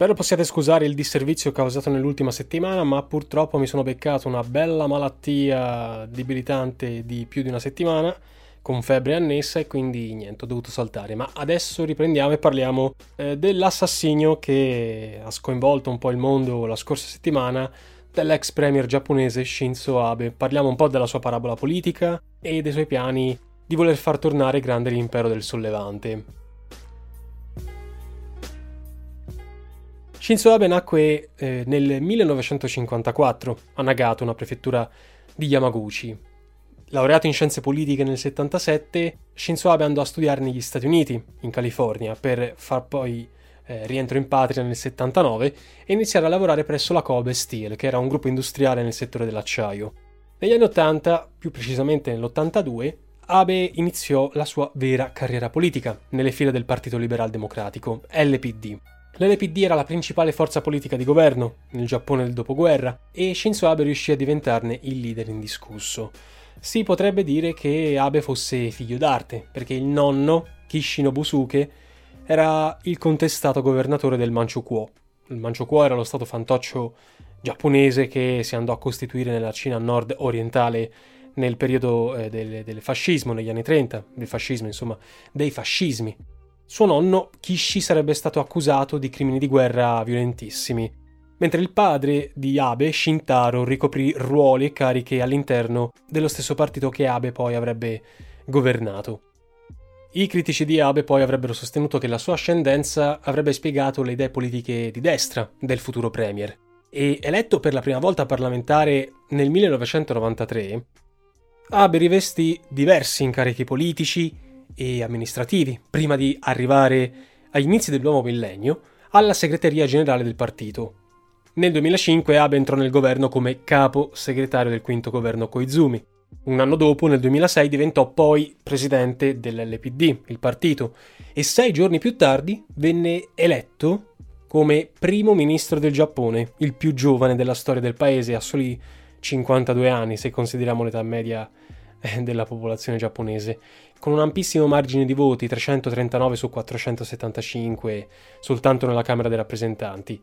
Spero possiate scusare il disservizio causato nell'ultima settimana, ma purtroppo mi sono beccato una bella malattia debilitante di più di una settimana, con febbre annessa e quindi niente, ho dovuto saltare. Ma adesso riprendiamo e parliamo eh, dell'assassinio che ha sconvolto un po' il mondo la scorsa settimana dell'ex premier giapponese Shinzo Abe. Parliamo un po' della sua parabola politica e dei suoi piani di voler far tornare grande l'impero del sollevante. Shinzo Abe nacque eh, nel 1954 a Nagato, una prefettura di Yamaguchi. Laureato in scienze politiche nel 77, Shinzo Abe andò a studiare negli Stati Uniti, in California, per far poi eh, rientro in patria nel 79 e iniziare a lavorare presso la Kobe Steel, che era un gruppo industriale nel settore dell'acciaio. Negli anni 80, più precisamente nell'82, Abe iniziò la sua vera carriera politica nelle file del Partito Liberal Democratico, LPD. L'LPD era la principale forza politica di governo nel Giappone del dopoguerra e Shinzo Abe riuscì a diventarne il leader indiscusso. Si potrebbe dire che Abe fosse figlio d'arte, perché il nonno, Kishino Busuke, era il contestato governatore del Manchukuo. Il Manchukuo era lo stato fantoccio giapponese che si andò a costituire nella Cina nord-orientale nel periodo eh, del, del fascismo, negli anni 30, del fascismo, insomma, dei fascismi. Suo nonno, Kishi, sarebbe stato accusato di crimini di guerra violentissimi, mentre il padre di Abe, Shintaro, ricoprì ruoli e cariche all'interno dello stesso partito che Abe poi avrebbe governato. I critici di Abe poi avrebbero sostenuto che la sua ascendenza avrebbe spiegato le idee politiche di destra del futuro premier. E eletto per la prima volta parlamentare nel 1993, Abe rivestì diversi incarichi politici e amministrativi, prima di arrivare agli inizi del nuovo millennio alla segreteria generale del partito. Nel 2005 Abe entrò nel governo come capo segretario del quinto governo Koizumi. Un anno dopo, nel 2006, diventò poi presidente dell'LPD, il partito, e sei giorni più tardi venne eletto come primo ministro del Giappone, il più giovane della storia del paese, a soli 52 anni se consideriamo l'età media della popolazione giapponese, con un ampissimo margine di voti, 339 su 475, soltanto nella Camera dei rappresentanti.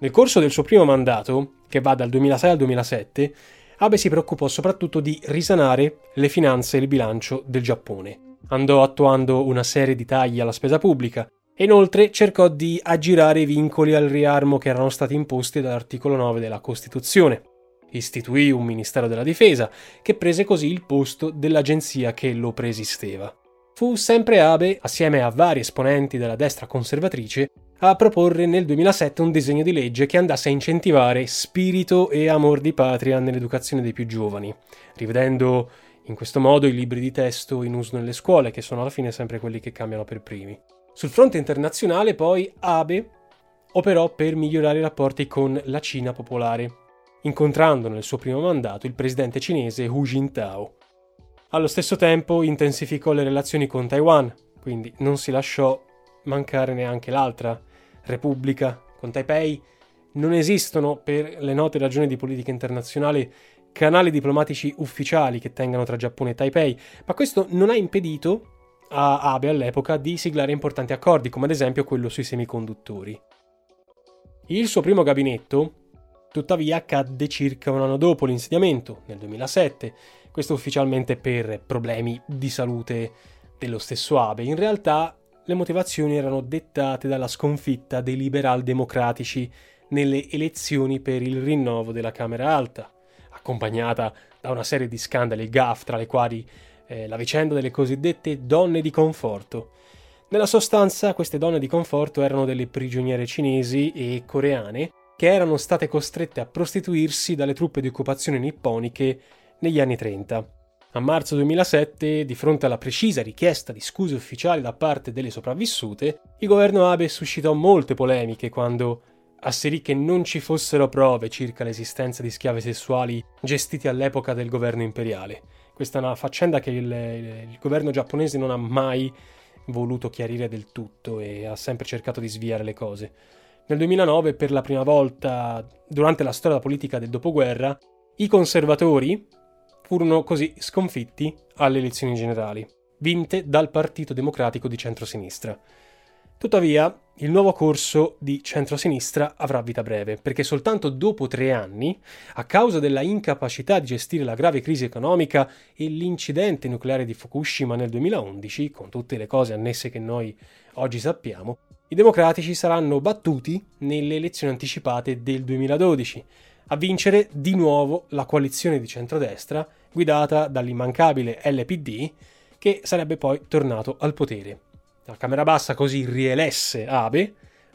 Nel corso del suo primo mandato, che va dal 2006 al 2007, Abe si preoccupò soprattutto di risanare le finanze e il bilancio del Giappone. Andò attuando una serie di tagli alla spesa pubblica, inoltre cercò di aggirare i vincoli al riarmo che erano stati imposti dall'articolo 9 della Costituzione. Istituì un Ministero della Difesa, che prese così il posto dell'agenzia che lo preesisteva. Fu sempre Abe, assieme a vari esponenti della destra conservatrice, a proporre nel 2007 un disegno di legge che andasse a incentivare spirito e amor di patria nell'educazione dei più giovani, rivedendo in questo modo i libri di testo in uso nelle scuole, che sono alla fine sempre quelli che cambiano per primi. Sul fronte internazionale poi Abe operò per migliorare i rapporti con la Cina popolare, incontrando nel suo primo mandato il presidente cinese Hu Jintao. Allo stesso tempo intensificò le relazioni con Taiwan, quindi non si lasciò mancare neanche l'altra Repubblica. Con Taipei non esistono, per le note ragioni di politica internazionale, canali diplomatici ufficiali che tengano tra Giappone e Taipei, ma questo non ha impedito a Abe all'epoca di siglare importanti accordi, come ad esempio quello sui semiconduttori. Il suo primo gabinetto, tuttavia, cadde circa un anno dopo l'insediamento, nel 2007, questo ufficialmente per problemi di salute dello stesso Abe. In realtà le motivazioni erano dettate dalla sconfitta dei liberal democratici nelle elezioni per il rinnovo della Camera Alta, accompagnata da una serie di scandali gaff, tra le quali eh, la vicenda delle cosiddette donne di conforto. Nella sostanza, queste donne di conforto erano delle prigioniere cinesi e coreane che erano state costrette a prostituirsi dalle truppe di occupazione nipponiche negli anni 30. A marzo 2007, di fronte alla precisa richiesta di scuse ufficiali da parte delle sopravvissute, il governo Abe suscitò molte polemiche quando asserì che non ci fossero prove circa l'esistenza di schiave sessuali gestiti all'epoca del governo imperiale. Questa è una faccenda che il, il governo giapponese non ha mai voluto chiarire del tutto e ha sempre cercato di sviare le cose. Nel 2009, per la prima volta durante la storia politica del dopoguerra, i conservatori furono così sconfitti alle elezioni generali, vinte dal Partito Democratico di centrosinistra. Tuttavia, il nuovo corso di centrosinistra avrà vita breve, perché soltanto dopo tre anni, a causa della incapacità di gestire la grave crisi economica e l'incidente nucleare di Fukushima nel 2011, con tutte le cose annesse che noi oggi sappiamo, i democratici saranno battuti nelle elezioni anticipate del 2012, a vincere di nuovo la coalizione di centrodestra guidata dall'immancabile LPD, che sarebbe poi tornato al potere. La Camera Bassa così rielesse Abe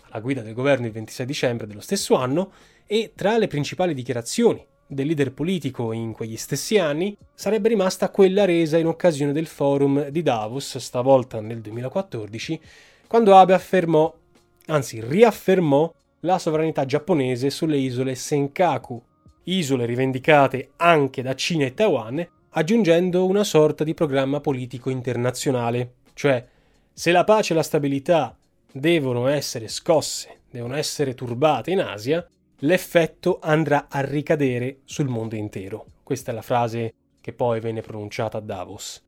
alla guida del governo il 26 dicembre dello stesso anno e tra le principali dichiarazioni del leader politico in quegli stessi anni sarebbe rimasta quella resa in occasione del forum di Davos, stavolta nel 2014, quando Abe affermò, anzi riaffermò, la sovranità giapponese sulle isole Senkaku, isole rivendicate anche da Cina e Taiwan, aggiungendo una sorta di programma politico internazionale, cioè se la pace e la stabilità devono essere scosse, devono essere turbate in Asia, l'effetto andrà a ricadere sul mondo intero. Questa è la frase che poi venne pronunciata a Davos.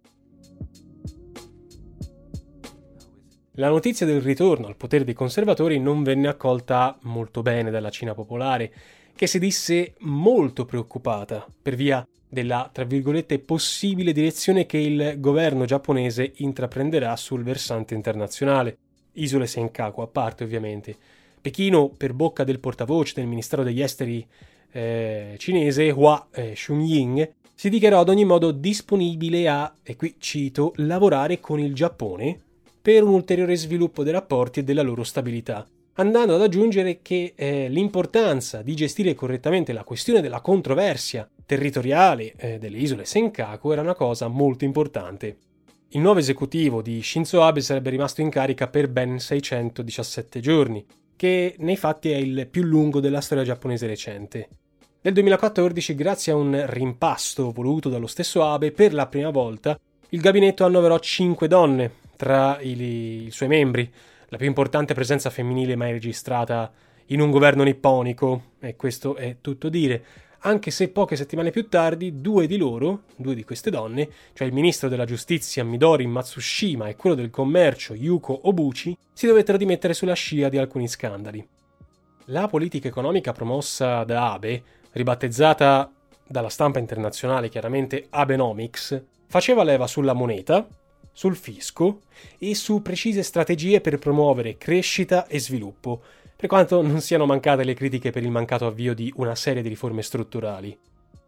La notizia del ritorno al potere dei conservatori non venne accolta molto bene dalla Cina popolare, che si disse molto preoccupata per via della, tra virgolette, possibile direzione che il governo giapponese intraprenderà sul versante internazionale. Isole Senkaku a parte, ovviamente. Pechino, per bocca del portavoce del Ministero degli Esteri eh, cinese, Hua eh, Shunying, si dichiarò ad ogni modo disponibile a, e qui cito, lavorare con il Giappone per un ulteriore sviluppo dei rapporti e della loro stabilità, andando ad aggiungere che eh, l'importanza di gestire correttamente la questione della controversia territoriale eh, delle isole Senkaku era una cosa molto importante. Il nuovo esecutivo di Shinzo Abe sarebbe rimasto in carica per ben 617 giorni, che nei fatti è il più lungo della storia giapponese recente. Nel 2014, grazie a un rimpasto voluto dallo stesso Abe, per la prima volta il gabinetto annoverò 5 donne tra i, i suoi membri, la più importante presenza femminile mai registrata in un governo nipponico, e questo è tutto dire anche se poche settimane più tardi due di loro, due di queste donne, cioè il ministro della giustizia Midori Matsushima e quello del commercio Yuko Obuchi, si dovettero dimettere sulla scia di alcuni scandali. La politica economica promossa da Abe, ribattezzata dalla stampa internazionale chiaramente Abenomics, faceva leva sulla moneta, sul fisco e su precise strategie per promuovere crescita e sviluppo, per quanto non siano mancate le critiche per il mancato avvio di una serie di riforme strutturali.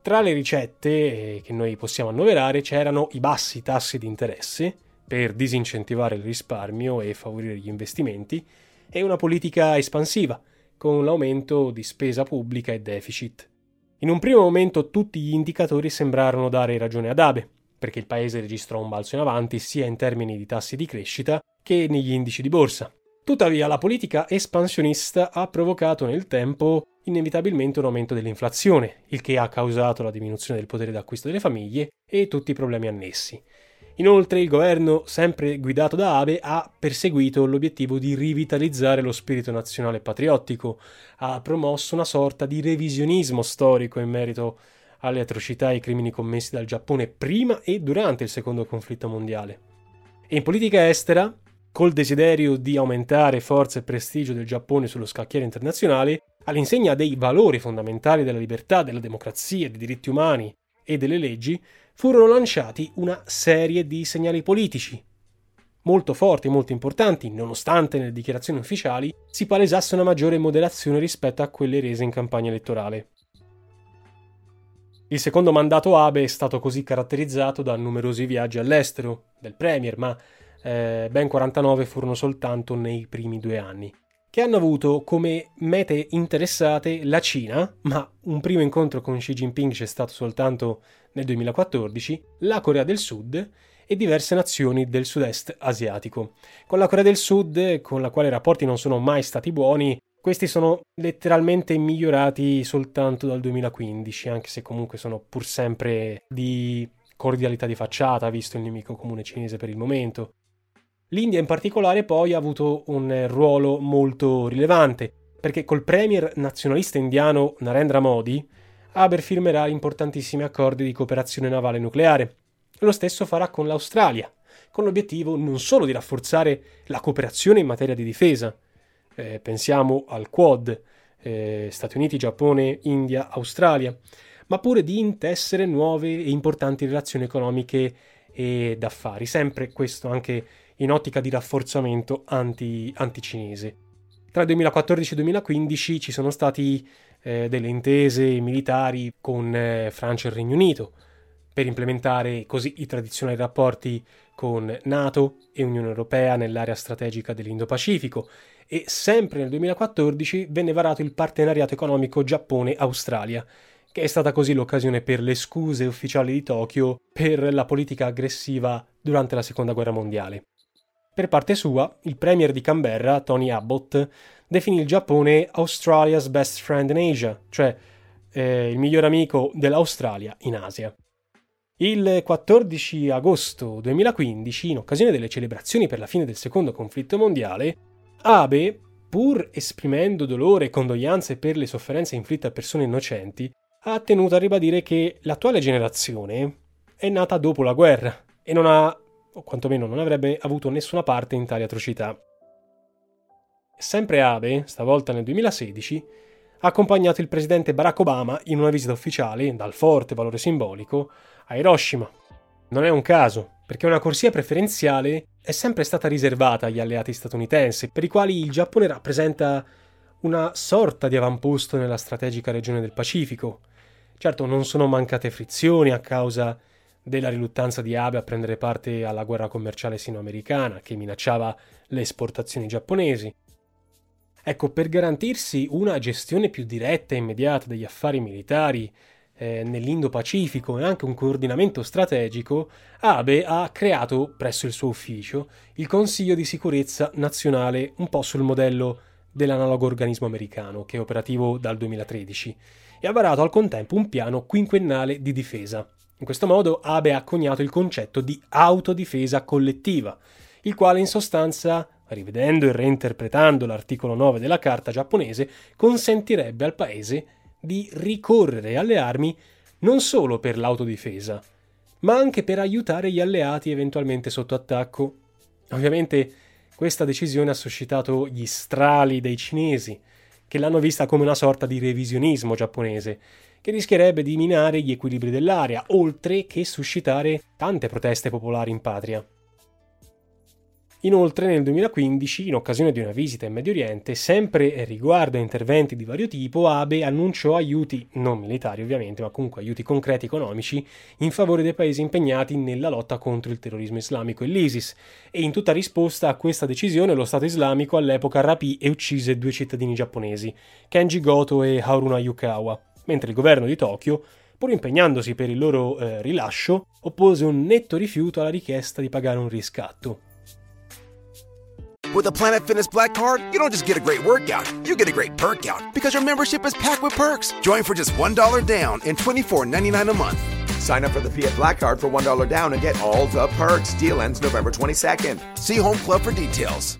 Tra le ricette eh, che noi possiamo annoverare c'erano i bassi tassi di interesse per disincentivare il risparmio e favorire gli investimenti e una politica espansiva con l'aumento di spesa pubblica e deficit. In un primo momento tutti gli indicatori sembrarono dare ragione ad Abe, perché il paese registrò un balzo in avanti sia in termini di tassi di crescita che negli indici di borsa. Tuttavia, la politica espansionista ha provocato nel tempo inevitabilmente un aumento dell'inflazione, il che ha causato la diminuzione del potere d'acquisto delle famiglie e tutti i problemi annessi. Inoltre il governo, sempre guidato da Abe, ha perseguito l'obiettivo di rivitalizzare lo spirito nazionale patriottico, ha promosso una sorta di revisionismo storico in merito alle atrocità e ai crimini commessi dal Giappone prima e durante il secondo conflitto mondiale. E in politica estera, col desiderio di aumentare forza e prestigio del Giappone sullo scacchiere internazionale, all'insegna dei valori fondamentali della libertà, della democrazia, dei diritti umani e delle leggi, furono lanciati una serie di segnali politici molto forti, molto importanti, nonostante nelle dichiarazioni ufficiali si palesasse una maggiore moderazione rispetto a quelle rese in campagna elettorale. Il secondo mandato Abe è stato così caratterizzato da numerosi viaggi all'estero del Premier, ma eh, ben 49 furono soltanto nei primi due anni, che hanno avuto come mete interessate la Cina, ma un primo incontro con Xi Jinping c'è stato soltanto nel 2014, la Corea del Sud e diverse nazioni del sud-est asiatico. Con la Corea del Sud, con la quale i rapporti non sono mai stati buoni, questi sono letteralmente migliorati soltanto dal 2015, anche se comunque sono pur sempre di cordialità di facciata, visto il nemico comune cinese per il momento. L'India in particolare poi ha avuto un ruolo molto rilevante, perché col premier nazionalista indiano Narendra Modi Aber firmerà importantissimi accordi di cooperazione navale nucleare. Lo stesso farà con l'Australia, con l'obiettivo non solo di rafforzare la cooperazione in materia di difesa, eh, pensiamo al Quad, eh, Stati Uniti, Giappone, India, Australia, ma pure di intessere nuove e importanti relazioni economiche e d'affari, sempre questo anche in ottica di rafforzamento anti, anticinese. Tra il 2014 e il 2015 ci sono stati eh, delle intese militari con eh, Francia e il Regno Unito per implementare così i tradizionali rapporti con NATO e Unione Europea nell'area strategica dell'Indo-Pacifico e sempre nel 2014 venne varato il partenariato economico Giappone-Australia, che è stata così l'occasione per le scuse ufficiali di Tokyo per la politica aggressiva durante la Seconda Guerra Mondiale. Per parte sua, il premier di Canberra, Tony Abbott, definì il Giappone Australia's best friend in Asia, cioè eh, il miglior amico dell'Australia in Asia. Il 14 agosto 2015, in occasione delle celebrazioni per la fine del secondo conflitto mondiale, Abe, pur esprimendo dolore e condoglianze per le sofferenze inflitte a persone innocenti, ha tenuto a ribadire che l'attuale generazione è nata dopo la guerra e non ha o quantomeno non avrebbe avuto nessuna parte in tali atrocità. Sempre Abe, stavolta nel 2016, ha accompagnato il presidente Barack Obama in una visita ufficiale, dal forte valore simbolico, a Hiroshima. Non è un caso, perché una corsia preferenziale è sempre stata riservata agli alleati statunitensi, per i quali il Giappone rappresenta una sorta di avamposto nella strategica regione del Pacifico. Certo, non sono mancate frizioni a causa della riluttanza di Abe a prendere parte alla guerra commerciale sino-americana che minacciava le esportazioni giapponesi. Ecco, per garantirsi una gestione più diretta e immediata degli affari militari eh, nell'Indo-Pacifico e anche un coordinamento strategico, Abe ha creato presso il suo ufficio il Consiglio di sicurezza nazionale un po' sul modello dell'analogo organismo americano che è operativo dal 2013 e ha varato al contempo un piano quinquennale di difesa in questo modo Abe ha coniato il concetto di autodifesa collettiva, il quale in sostanza, rivedendo e reinterpretando l'articolo 9 della carta giapponese, consentirebbe al paese di ricorrere alle armi non solo per l'autodifesa, ma anche per aiutare gli alleati eventualmente sotto attacco. Ovviamente questa decisione ha suscitato gli strali dei cinesi, che l'hanno vista come una sorta di revisionismo giapponese, che rischierebbe di minare gli equilibri dell'area, oltre che suscitare tante proteste popolari in patria. Inoltre nel 2015, in occasione di una visita in Medio Oriente, sempre riguardo a interventi di vario tipo, Abe annunciò aiuti, non militari ovviamente, ma comunque aiuti concreti economici, in favore dei paesi impegnati nella lotta contro il terrorismo islamico e l'ISIS, e in tutta risposta a questa decisione lo Stato islamico all'epoca rapì e uccise due cittadini giapponesi, Kenji Goto e Haruna Yukawa mentre il governo di Tokyo, pur impegnandosi per il loro eh, rilascio, oppose un netto rifiuto alla richiesta di pagare un riscatto. With a Planet Fitness Black Card, you don't just get a great workout, you get a great perk out because your membership is packed with perks. Join for just $1 down and $24.99 a month. Sign up for the PF Black Card for $1 down and get all the perks. Deal ends November 22nd. See Home Club for details.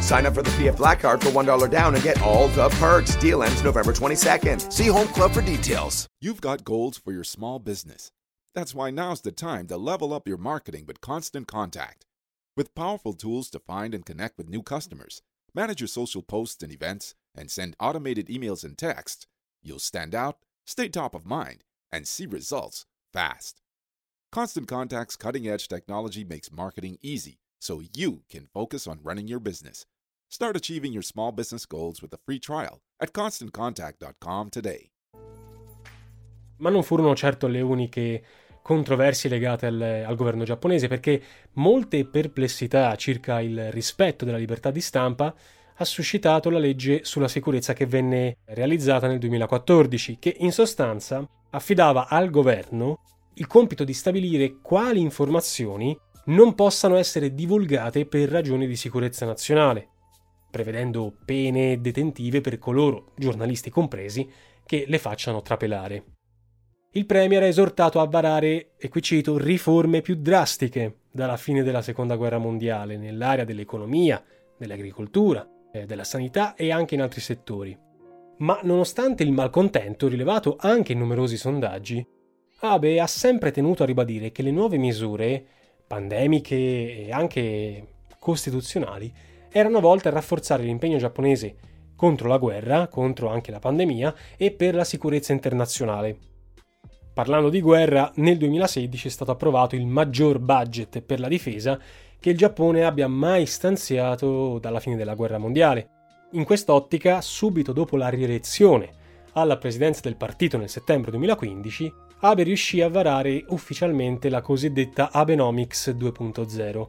Sign up for the PF Black Card for $1 down and get all the perks. Deal ends November 22nd. See Home Club for details. You've got goals for your small business. That's why now's the time to level up your marketing with Constant Contact. With powerful tools to find and connect with new customers, manage your social posts and events, and send automated emails and texts, you'll stand out, stay top of mind, and see results fast. Constant Contact's cutting edge technology makes marketing easy so you can focus on running your business. Start achieving your small business goals with a free trial at constantcontact.com today. Ma non furono certo le uniche controversie legate al, al, governo giapponese perché molte perplessità circa il rispetto della libertà di stampa ha suscitato la legge sulla sicurezza che venne realizzata nel 2014 che in sostanza affidava al governo il compito di stabilire quali informazioni non possano essere divulgate per ragioni di sicurezza nazionale, prevedendo pene detentive per coloro, giornalisti compresi, che le facciano trapelare. Il Premier ha esortato a varare, e qui cito, riforme più drastiche dalla fine della Seconda Guerra Mondiale nell'area dell'economia, dell'agricoltura, eh, della sanità e anche in altri settori. Ma nonostante il malcontento rilevato anche in numerosi sondaggi, Abe ha sempre tenuto a ribadire che le nuove misure pandemiche e anche costituzionali, erano volte a rafforzare l'impegno giapponese contro la guerra, contro anche la pandemia e per la sicurezza internazionale. Parlando di guerra, nel 2016 è stato approvato il maggior budget per la difesa che il Giappone abbia mai stanziato dalla fine della guerra mondiale. In quest'ottica, subito dopo la rielezione alla presidenza del partito nel settembre 2015, Abe riuscì a varare ufficialmente la cosiddetta Abenomics 2.0,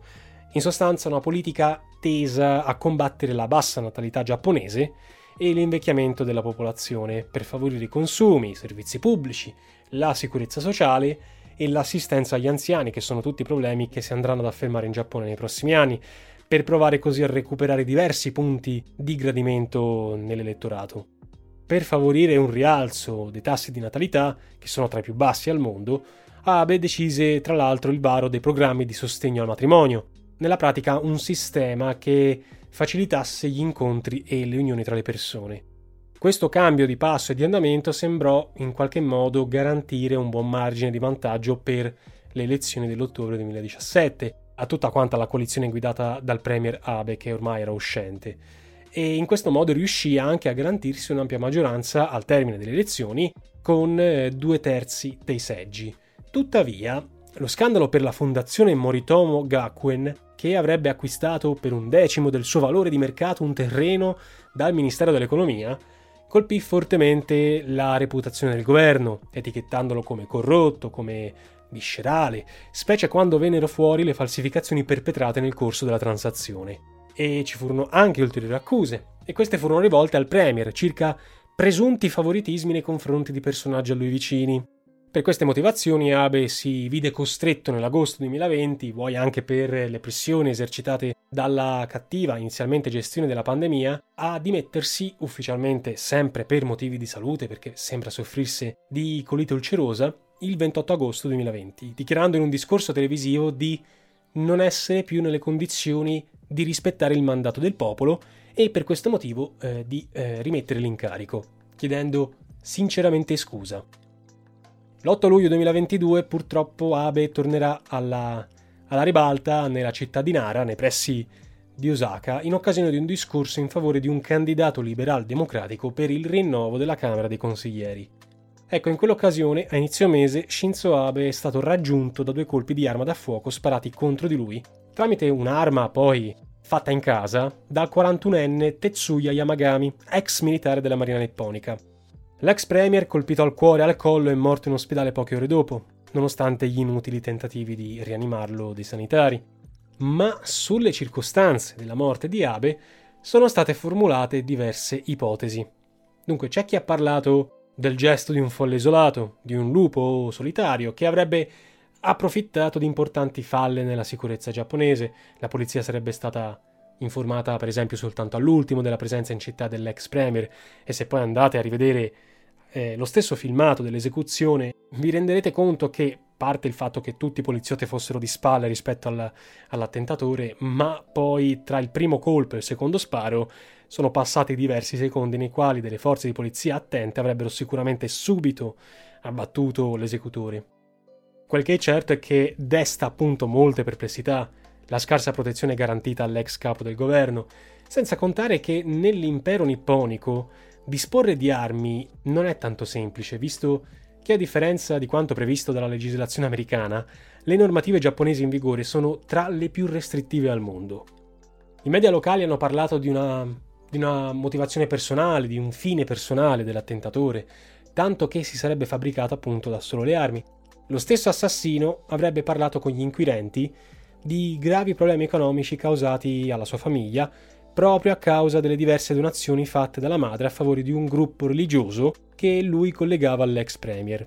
in sostanza una politica tesa a combattere la bassa natalità giapponese e l'invecchiamento della popolazione per favorire i consumi, i servizi pubblici, la sicurezza sociale e l'assistenza agli anziani, che sono tutti problemi che si andranno ad affermare in Giappone nei prossimi anni, per provare così a recuperare diversi punti di gradimento nell'elettorato. Per favorire un rialzo dei tassi di natalità, che sono tra i più bassi al mondo, Abe decise tra l'altro il varo dei programmi di sostegno al matrimonio, nella pratica un sistema che facilitasse gli incontri e le unioni tra le persone. Questo cambio di passo e di andamento sembrò in qualche modo garantire un buon margine di vantaggio per le elezioni dell'ottobre 2017 a tutta quanta la coalizione guidata dal premier Abe che ormai era uscente e in questo modo riuscì anche a garantirsi un'ampia maggioranza al termine delle elezioni con eh, due terzi dei seggi. Tuttavia, lo scandalo per la fondazione Moritomo Gakuen, che avrebbe acquistato per un decimo del suo valore di mercato un terreno dal Ministero dell'Economia, colpì fortemente la reputazione del governo, etichettandolo come corrotto, come viscerale, specie quando vennero fuori le falsificazioni perpetrate nel corso della transazione e ci furono anche ulteriori accuse, e queste furono rivolte al Premier circa presunti favoritismi nei confronti di personaggi a lui vicini. Per queste motivazioni Abe si vide costretto nell'agosto 2020, vuoi anche per le pressioni esercitate dalla cattiva inizialmente gestione della pandemia, a dimettersi ufficialmente sempre per motivi di salute perché sembra soffrisse di colite ulcerosa il 28 agosto 2020, dichiarando in un discorso televisivo di non essere più nelle condizioni di rispettare il mandato del popolo e per questo motivo eh, di eh, rimettere l'incarico, chiedendo sinceramente scusa. L'8 luglio 2022 purtroppo Abe tornerà alla, alla ribalta nella città di Nara, nei pressi di Osaka, in occasione di un discorso in favore di un candidato liberal democratico per il rinnovo della Camera dei Consiglieri. Ecco, in quell'occasione, a inizio mese, Shinzo Abe è stato raggiunto da due colpi di arma da fuoco sparati contro di lui, tramite un'arma poi fatta in casa dal 41enne Tetsuya Yamagami, ex militare della Marina nipponica. L'ex premier, colpito al cuore e al collo, è morto in ospedale poche ore dopo, nonostante gli inutili tentativi di rianimarlo dei sanitari. Ma sulle circostanze della morte di Abe sono state formulate diverse ipotesi. Dunque c'è chi ha parlato del gesto di un folle isolato, di un lupo solitario che avrebbe approfittato di importanti falle nella sicurezza giapponese. La polizia sarebbe stata informata, per esempio, soltanto all'ultimo della presenza in città dell'ex premier. E se poi andate a rivedere eh, lo stesso filmato dell'esecuzione, vi renderete conto che parte il fatto che tutti i poliziotti fossero di spalle rispetto al, all'attentatore, ma poi tra il primo colpo e il secondo sparo sono passati diversi secondi nei quali delle forze di polizia attente avrebbero sicuramente subito abbattuto l'esecutore. Quel che è certo è che desta appunto molte perplessità la scarsa protezione garantita all'ex capo del governo, senza contare che nell'impero nipponico disporre di armi non è tanto semplice, visto che a differenza di quanto previsto dalla legislazione americana, le normative giapponesi in vigore sono tra le più restrittive al mondo. I media locali hanno parlato di una, di una motivazione personale, di un fine personale dell'attentatore, tanto che si sarebbe fabbricato appunto da solo le armi, lo stesso assassino avrebbe parlato con gli inquirenti di gravi problemi economici causati alla sua famiglia proprio a causa delle diverse donazioni fatte dalla madre a favore di un gruppo religioso che lui collegava all'ex premier.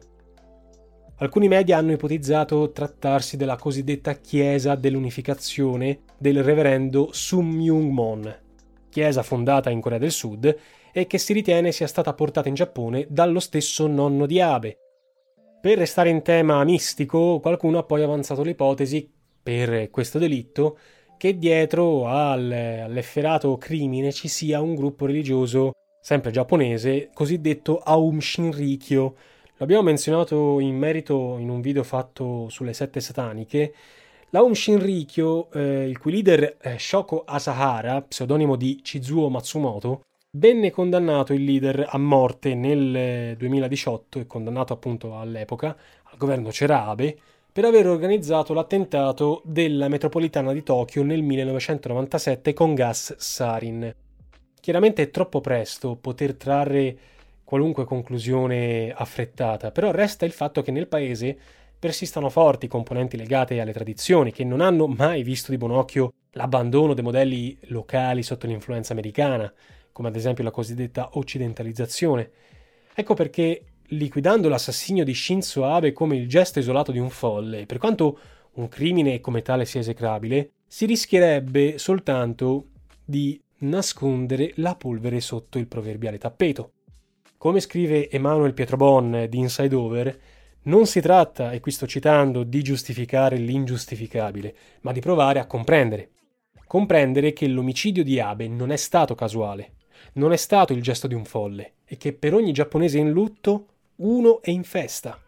Alcuni media hanno ipotizzato trattarsi della cosiddetta Chiesa dell'Unificazione del reverendo Sum Myung Mon, chiesa fondata in Corea del Sud e che si ritiene sia stata portata in Giappone dallo stesso nonno di Abe, per restare in tema mistico, qualcuno ha poi avanzato l'ipotesi, per questo delitto, che dietro al, all'efferato crimine ci sia un gruppo religioso, sempre giapponese, cosiddetto Aum Shinrikyo. L'abbiamo menzionato in merito in un video fatto sulle sette sataniche. L'Aum Shinrikyo, eh, il cui leader è Shoko Asahara, pseudonimo di Chizuo Matsumoto, Venne condannato il leader a morte nel 2018 e condannato appunto all'epoca al governo Cerabe per aver organizzato l'attentato della metropolitana di Tokyo nel 1997 con gas sarin. Chiaramente è troppo presto poter trarre qualunque conclusione affrettata, però resta il fatto che nel paese persistano forti componenti legate alle tradizioni che non hanno mai visto di buon occhio l'abbandono dei modelli locali sotto l'influenza americana, come ad esempio la cosiddetta occidentalizzazione. Ecco perché, liquidando l'assassinio di Shinzo Abe come il gesto isolato di un folle, per quanto un crimine come tale sia esecrabile, si rischierebbe soltanto di nascondere la polvere sotto il proverbiale tappeto. Come scrive Emanuel Pietrobon di Inside Over, non si tratta, e qui sto citando, di giustificare l'ingiustificabile, ma di provare a comprendere. Comprendere che l'omicidio di Abe non è stato casuale, non è stato il gesto di un folle e che per ogni giapponese in lutto uno è in festa.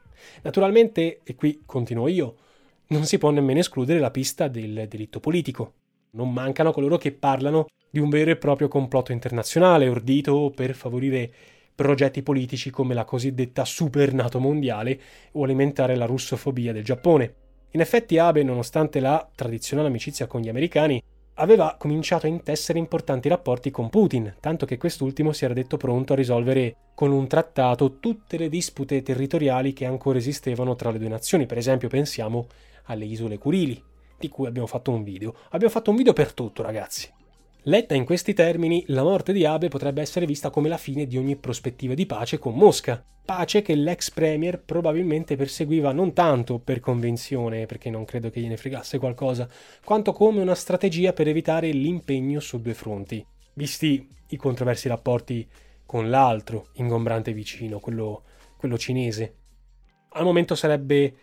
Naturalmente, e qui continuo io, non si può nemmeno escludere la pista del delitto politico. Non mancano coloro che parlano di un vero e proprio complotto internazionale ordito per favorire progetti politici come la cosiddetta super NATO mondiale o alimentare la russofobia del Giappone. In effetti Abe, nonostante la tradizionale amicizia con gli americani, aveva cominciato a intessere importanti rapporti con Putin, tanto che quest'ultimo si era detto pronto a risolvere con un trattato tutte le dispute territoriali che ancora esistevano tra le due nazioni. Per esempio, pensiamo alle isole Curili, di cui abbiamo fatto un video. Abbiamo fatto un video per tutto, ragazzi. Letta in questi termini, la morte di Abe potrebbe essere vista come la fine di ogni prospettiva di pace con Mosca, pace che l'ex premier probabilmente perseguiva non tanto per convinzione, perché non credo che gliene fregasse qualcosa, quanto come una strategia per evitare l'impegno su due fronti, visti i controversi rapporti con l'altro ingombrante vicino, quello, quello cinese. Al momento sarebbe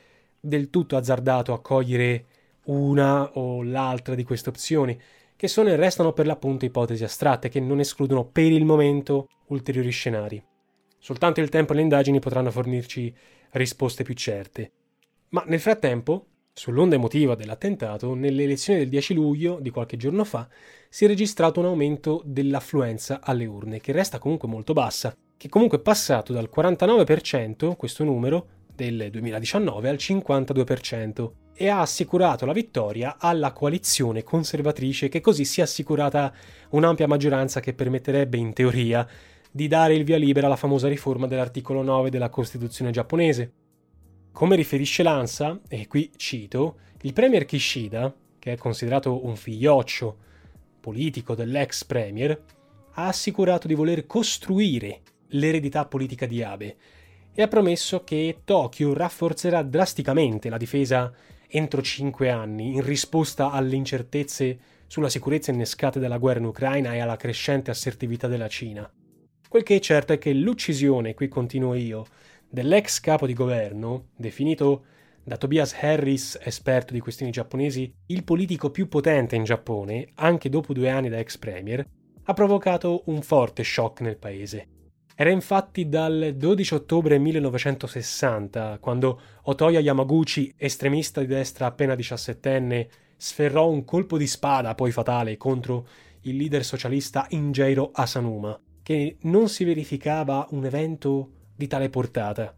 del tutto azzardato accogliere una o l'altra di queste opzioni, che sono e restano per l'appunto ipotesi astratte che non escludono per il momento ulteriori scenari. Soltanto il tempo e le indagini potranno fornirci risposte più certe. Ma nel frattempo, sull'onda emotiva dell'attentato, nelle elezioni del 10 luglio di qualche giorno fa si è registrato un aumento dell'affluenza alle urne, che resta comunque molto bassa, che comunque è passato dal 49%, questo numero, del 2019 al 52% e ha assicurato la vittoria alla coalizione conservatrice che così si è assicurata un'ampia maggioranza che permetterebbe in teoria di dare il via libera alla famosa riforma dell'articolo 9 della Costituzione giapponese. Come riferisce l'ANSA, e qui cito, il premier Kishida, che è considerato un figlioccio politico dell'ex premier, ha assicurato di voler costruire l'eredità politica di Abe e ha promesso che Tokyo rafforzerà drasticamente la difesa entro cinque anni in risposta alle incertezze sulla sicurezza innescate dalla guerra in Ucraina e alla crescente assertività della Cina. Quel che è certo è che l'uccisione, qui continuo io, dell'ex capo di governo, definito da Tobias Harris, esperto di questioni giapponesi, il politico più potente in Giappone, anche dopo due anni da ex premier, ha provocato un forte shock nel paese. Era infatti dal 12 ottobre 1960 quando Otoya Yamaguchi, estremista di destra appena diciassettenne, sferrò un colpo di spada poi fatale contro il leader socialista Ingeiro Asanuma, che non si verificava un evento di tale portata.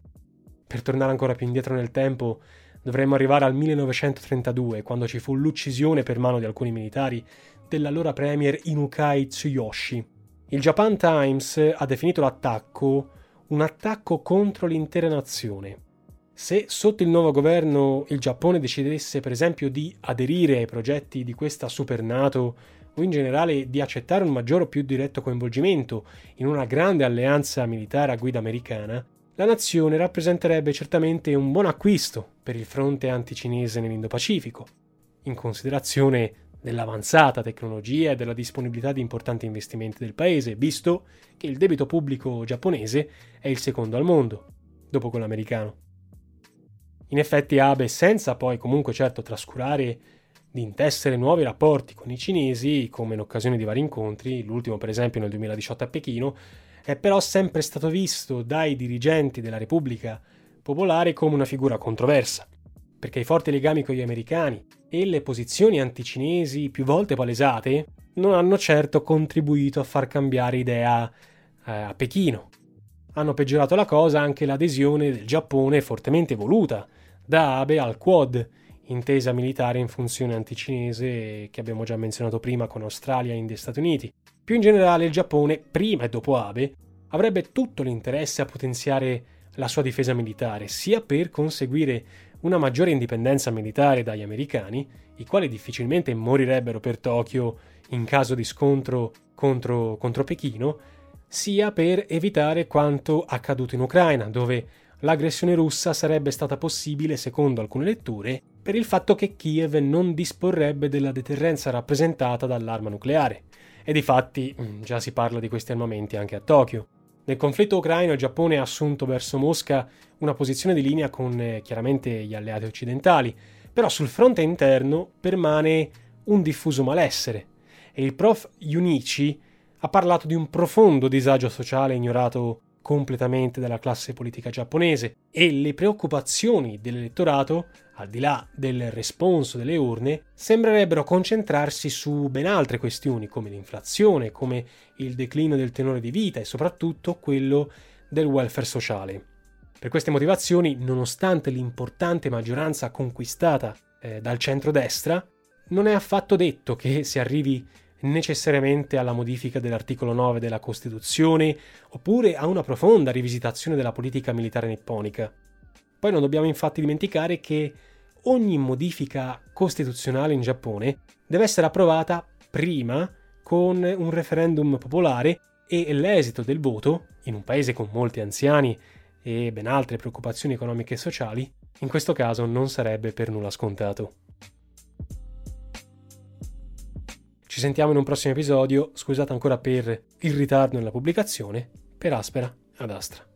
Per tornare ancora più indietro nel tempo, dovremmo arrivare al 1932, quando ci fu l'uccisione per mano di alcuni militari dell'allora premier Inukai Tsuyoshi, il Japan Times ha definito l'attacco un attacco contro l'intera nazione. Se sotto il nuovo governo il Giappone decidesse per esempio di aderire ai progetti di questa super NATO o in generale di accettare un maggior o più diretto coinvolgimento in una grande alleanza militare a guida americana, la nazione rappresenterebbe certamente un buon acquisto per il fronte anticinese nell'Indo-Pacifico, in considerazione dell'avanzata tecnologia e della disponibilità di importanti investimenti del paese, visto che il debito pubblico giapponese è il secondo al mondo, dopo quello americano. In effetti Abe, senza poi comunque certo trascurare di intessere nuovi rapporti con i cinesi, come in occasione di vari incontri, l'ultimo per esempio nel 2018 a Pechino, è però sempre stato visto dai dirigenti della Repubblica Popolare come una figura controversa, perché i forti legami con gli americani e le posizioni anticinesi più volte palesate non hanno certo contribuito a far cambiare idea eh, a Pechino. Hanno peggiorato la cosa anche l'adesione del Giappone fortemente voluta da Abe al Quad, intesa militare in funzione anticinese che abbiamo già menzionato prima con Australia India e Stati Uniti. Più in generale il Giappone, prima e dopo Abe, avrebbe tutto l'interesse a potenziare la sua difesa militare, sia per conseguire una maggiore indipendenza militare dagli americani, i quali difficilmente morirebbero per Tokyo in caso di scontro contro, contro Pechino, sia per evitare quanto accaduto in Ucraina, dove l'aggressione russa sarebbe stata possibile, secondo alcune letture, per il fatto che Kiev non disporrebbe della deterrenza rappresentata dall'arma nucleare. E di fatti mm, già si parla di questi armamenti anche a Tokyo. Nel conflitto ucraino il Giappone ha assunto verso Mosca una posizione di linea con eh, chiaramente gli alleati occidentali, però sul fronte interno permane un diffuso malessere e il prof. Junichi ha parlato di un profondo disagio sociale ignorato completamente dalla classe politica giapponese e le preoccupazioni dell'elettorato, al di là del responso delle urne, sembrerebbero concentrarsi su ben altre questioni come l'inflazione, come il declino del tenore di vita e soprattutto quello del welfare sociale. Per queste motivazioni, nonostante l'importante maggioranza conquistata eh, dal centrodestra, non è affatto detto che si arrivi necessariamente alla modifica dell'articolo 9 della Costituzione oppure a una profonda rivisitazione della politica militare nipponica. Poi non dobbiamo infatti dimenticare che ogni modifica costituzionale in Giappone deve essere approvata prima con un referendum popolare e l'esito del voto, in un paese con molti anziani e ben altre preoccupazioni economiche e sociali, in questo caso non sarebbe per nulla scontato. Ci sentiamo in un prossimo episodio, scusate ancora per il ritardo nella pubblicazione, per Aspera ad Astra.